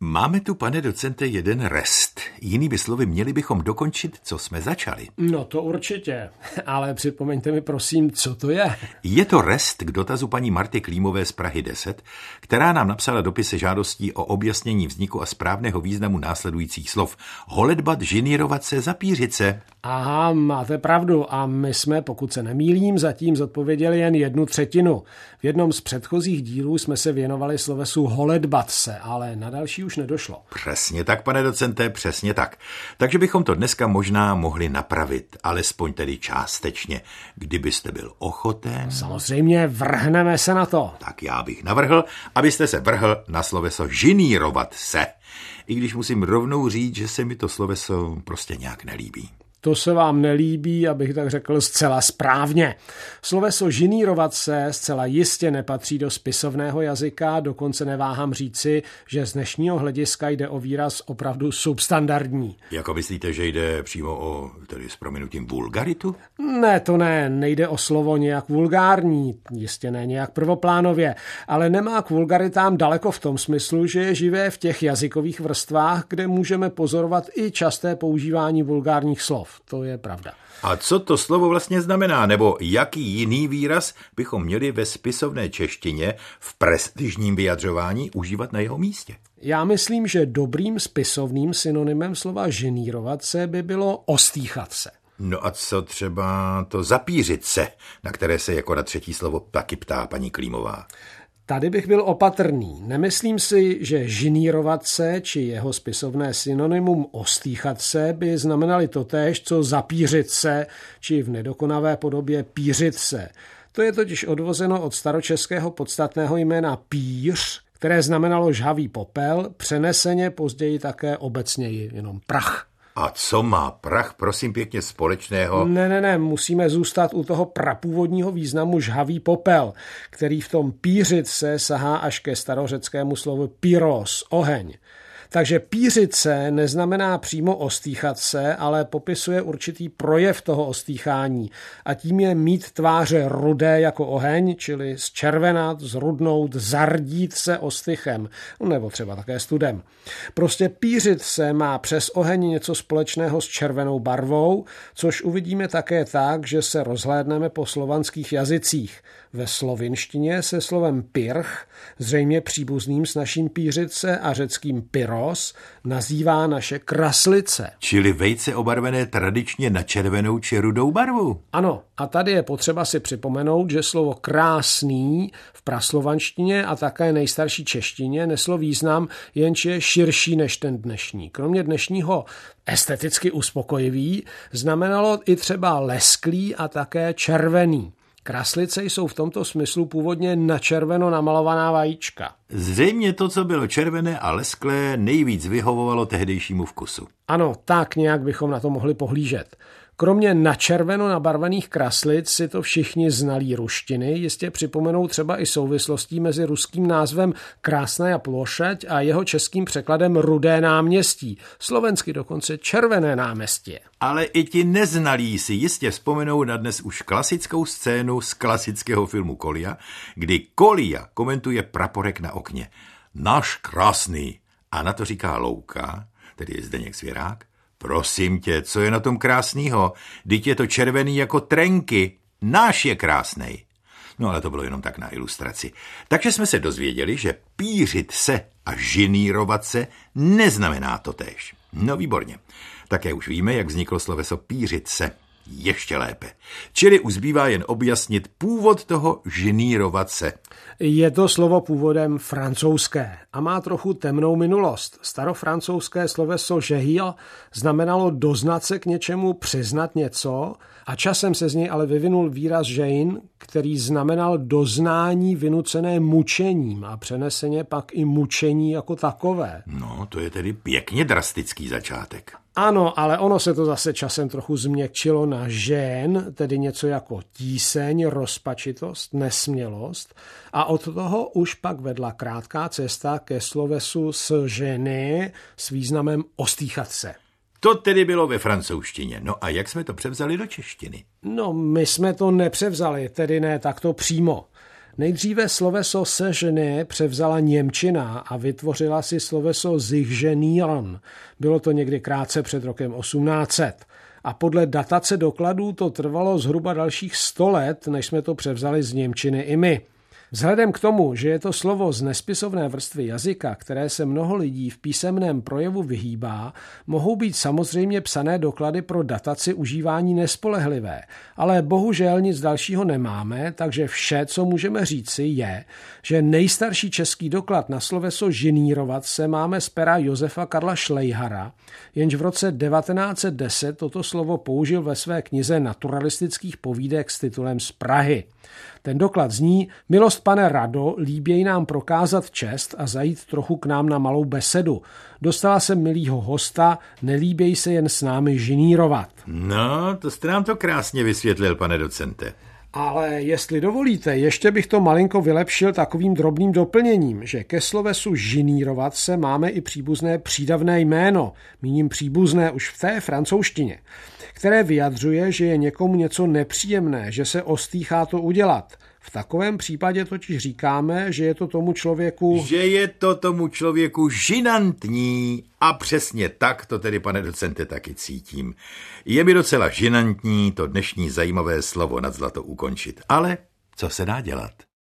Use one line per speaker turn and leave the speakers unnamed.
Máme tu, pane docente, jeden rest. Jinými slovy, měli bychom dokončit, co jsme začali.
No to určitě, ale připomeňte mi prosím, co to je.
Je to rest k dotazu paní Marty Klímové z Prahy 10, která nám napsala dopise žádostí o objasnění vzniku a správného významu následujících slov. Holedbat, žinírovat se, zapířit se.
Aha, máte pravdu a my jsme, pokud se nemýlím, zatím zodpověděli jen jednu třetinu. V jednom z předchozích dílů jsme se věnovali slovesu holedbat se, ale na další už nedošlo.
Přesně tak, pane docente, přesně tak. Takže bychom to dneska možná mohli napravit, alespoň tedy částečně, kdybyste byl ochoten.
Samozřejmě vrhneme se na to.
Tak já bych navrhl, abyste se vrhl na sloveso žinírovat se. I když musím rovnou říct, že se mi to sloveso prostě nějak nelíbí.
To se vám nelíbí, abych tak řekl zcela správně. Sloveso žinírovat se zcela jistě nepatří do spisovného jazyka, dokonce neváhám říci, že z dnešního hlediska jde o výraz opravdu substandardní.
Jako myslíte, že jde přímo o, tedy s prominutím, vulgaritu?
Ne, to ne, nejde o slovo nějak vulgární, jistě ne nějak prvoplánově, ale nemá k vulgaritám daleko v tom smyslu, že je živé v těch jazykových vrstvách, kde můžeme pozorovat i časté používání vulgárních slov to je pravda.
A co to slovo vlastně znamená, nebo jaký jiný výraz bychom měli ve spisovné češtině v prestižním vyjadřování užívat na jeho místě?
Já myslím, že dobrým spisovným synonymem slova ženírovat se by bylo ostýchat se.
No a co třeba to zapířit se, na které se jako na třetí slovo taky ptá paní Klímová?
Tady bych byl opatrný. Nemyslím si, že žinírovat se, či jeho spisovné synonymum ostýchat se, by znamenali totéž, co zapířit se, či v nedokonavé podobě pířit se. To je totiž odvozeno od staročeského podstatného jména píř, které znamenalo žhavý popel, přeneseně později také obecněji jenom prach.
A co má prach, prosím pěkně, společného?
Ne, ne, ne, musíme zůstat u toho prapůvodního významu žhavý popel, který v tom pířit se sahá až ke starořeckému slovu pyros, oheň. Takže pířit se neznamená přímo ostýchat se, ale popisuje určitý projev toho ostýchání. A tím je mít tváře rudé jako oheň, čili zčervenat, zrudnout, zardít se ostychem, nebo třeba také studem. Prostě pířit se má přes oheň něco společného s červenou barvou, což uvidíme také tak, že se rozhlédneme po slovanských jazycích. Ve slovinštině se slovem pirch, zřejmě příbuzným s naším pířice a řeckým pyros, nazývá naše kraslice.
Čili vejce obarvené tradičně na červenou či rudou barvu.
Ano, a tady je potřeba si připomenout, že slovo krásný v praslovanštině a také nejstarší češtině neslo význam, jenž je širší než ten dnešní. Kromě dnešního esteticky uspokojivý, znamenalo i třeba lesklý a také červený. Kraslice jsou v tomto smyslu původně na červeno namalovaná vajíčka.
Zřejmě to, co bylo červené a lesklé, nejvíc vyhovovalo tehdejšímu vkusu.
Ano, tak nějak bychom na to mohli pohlížet. Kromě načerveno nabarvených kraslic si to všichni znalí ruštiny jistě připomenou třeba i souvislostí mezi ruským názvem Krásná plošať a jeho českým překladem Rudé náměstí, slovensky dokonce Červené náměstí.
Ale i ti neznalí si jistě vzpomenou na dnes už klasickou scénu z klasického filmu Kolia, kdy Kolia komentuje praporek na okně. Náš krásný. A na to říká Louka, tedy Zdeněk Svěrák, Prosím tě, co je na tom krásného? Teď je to červený jako trenky. Náš je krásný. No ale to bylo jenom tak na ilustraci. Takže jsme se dozvěděli, že pířit se a žinírovat se neznamená to tež. No výborně. Také už víme, jak vzniklo sloveso pířit se ještě lépe. Čili uzbývá jen objasnit původ toho žinírovat se.
Je to slovo původem francouzské a má trochu temnou minulost. Starofrancouzské sloveso žehil znamenalo doznat se k něčemu, přiznat něco a časem se z něj ale vyvinul výraz žein, který znamenal doznání vynucené mučením a přeneseně pak i mučení jako takové.
No, to je tedy pěkně drastický začátek.
Ano, ale ono se to zase časem trochu změkčilo na žen, tedy něco jako tíseň, rozpačitost, nesmělost. A od toho už pak vedla krátká cesta ke slovesu s ženy s významem ostýchat se.
To tedy bylo ve francouzštině. No a jak jsme to převzali do češtiny?
No, my jsme to nepřevzali, tedy ne takto přímo. Nejdříve sloveso sežené převzala Němčina a vytvořila si sloveso zichženíron. Bylo to někdy krátce před rokem 1800. A podle datace dokladů to trvalo zhruba dalších 100 let, než jsme to převzali z Němčiny i my. Vzhledem k tomu, že je to slovo z nespisovné vrstvy jazyka, které se mnoho lidí v písemném projevu vyhýbá, mohou být samozřejmě psané doklady pro dataci užívání nespolehlivé. Ale bohužel nic dalšího nemáme, takže vše, co můžeme říci, je, že nejstarší český doklad na sloveso žinírovat se máme z pera Josefa Karla Šlejhara, jenž v roce 1910 toto slovo použil ve své knize naturalistických povídek s titulem z Prahy. Ten doklad zní, milost pane Rado, líběj nám prokázat čest a zajít trochu k nám na malou besedu. Dostala jsem milýho hosta, nelíběj se jen s námi žinírovat.
No, to jste nám to krásně vysvětlil, pane docente.
Ale jestli dovolíte, ještě bych to malinko vylepšil takovým drobným doplněním, že ke slovesu žinírovat se máme i příbuzné přídavné jméno, míním příbuzné už v té francouzštině, které vyjadřuje, že je někomu něco nepříjemné, že se ostýchá to udělat. V takovém případě totiž říkáme, že je to tomu člověku...
Že je to tomu člověku žinantní. A přesně tak to tedy, pane docente, taky cítím. Je mi docela žinantní to dnešní zajímavé slovo nad zlato ukončit. Ale co se dá dělat?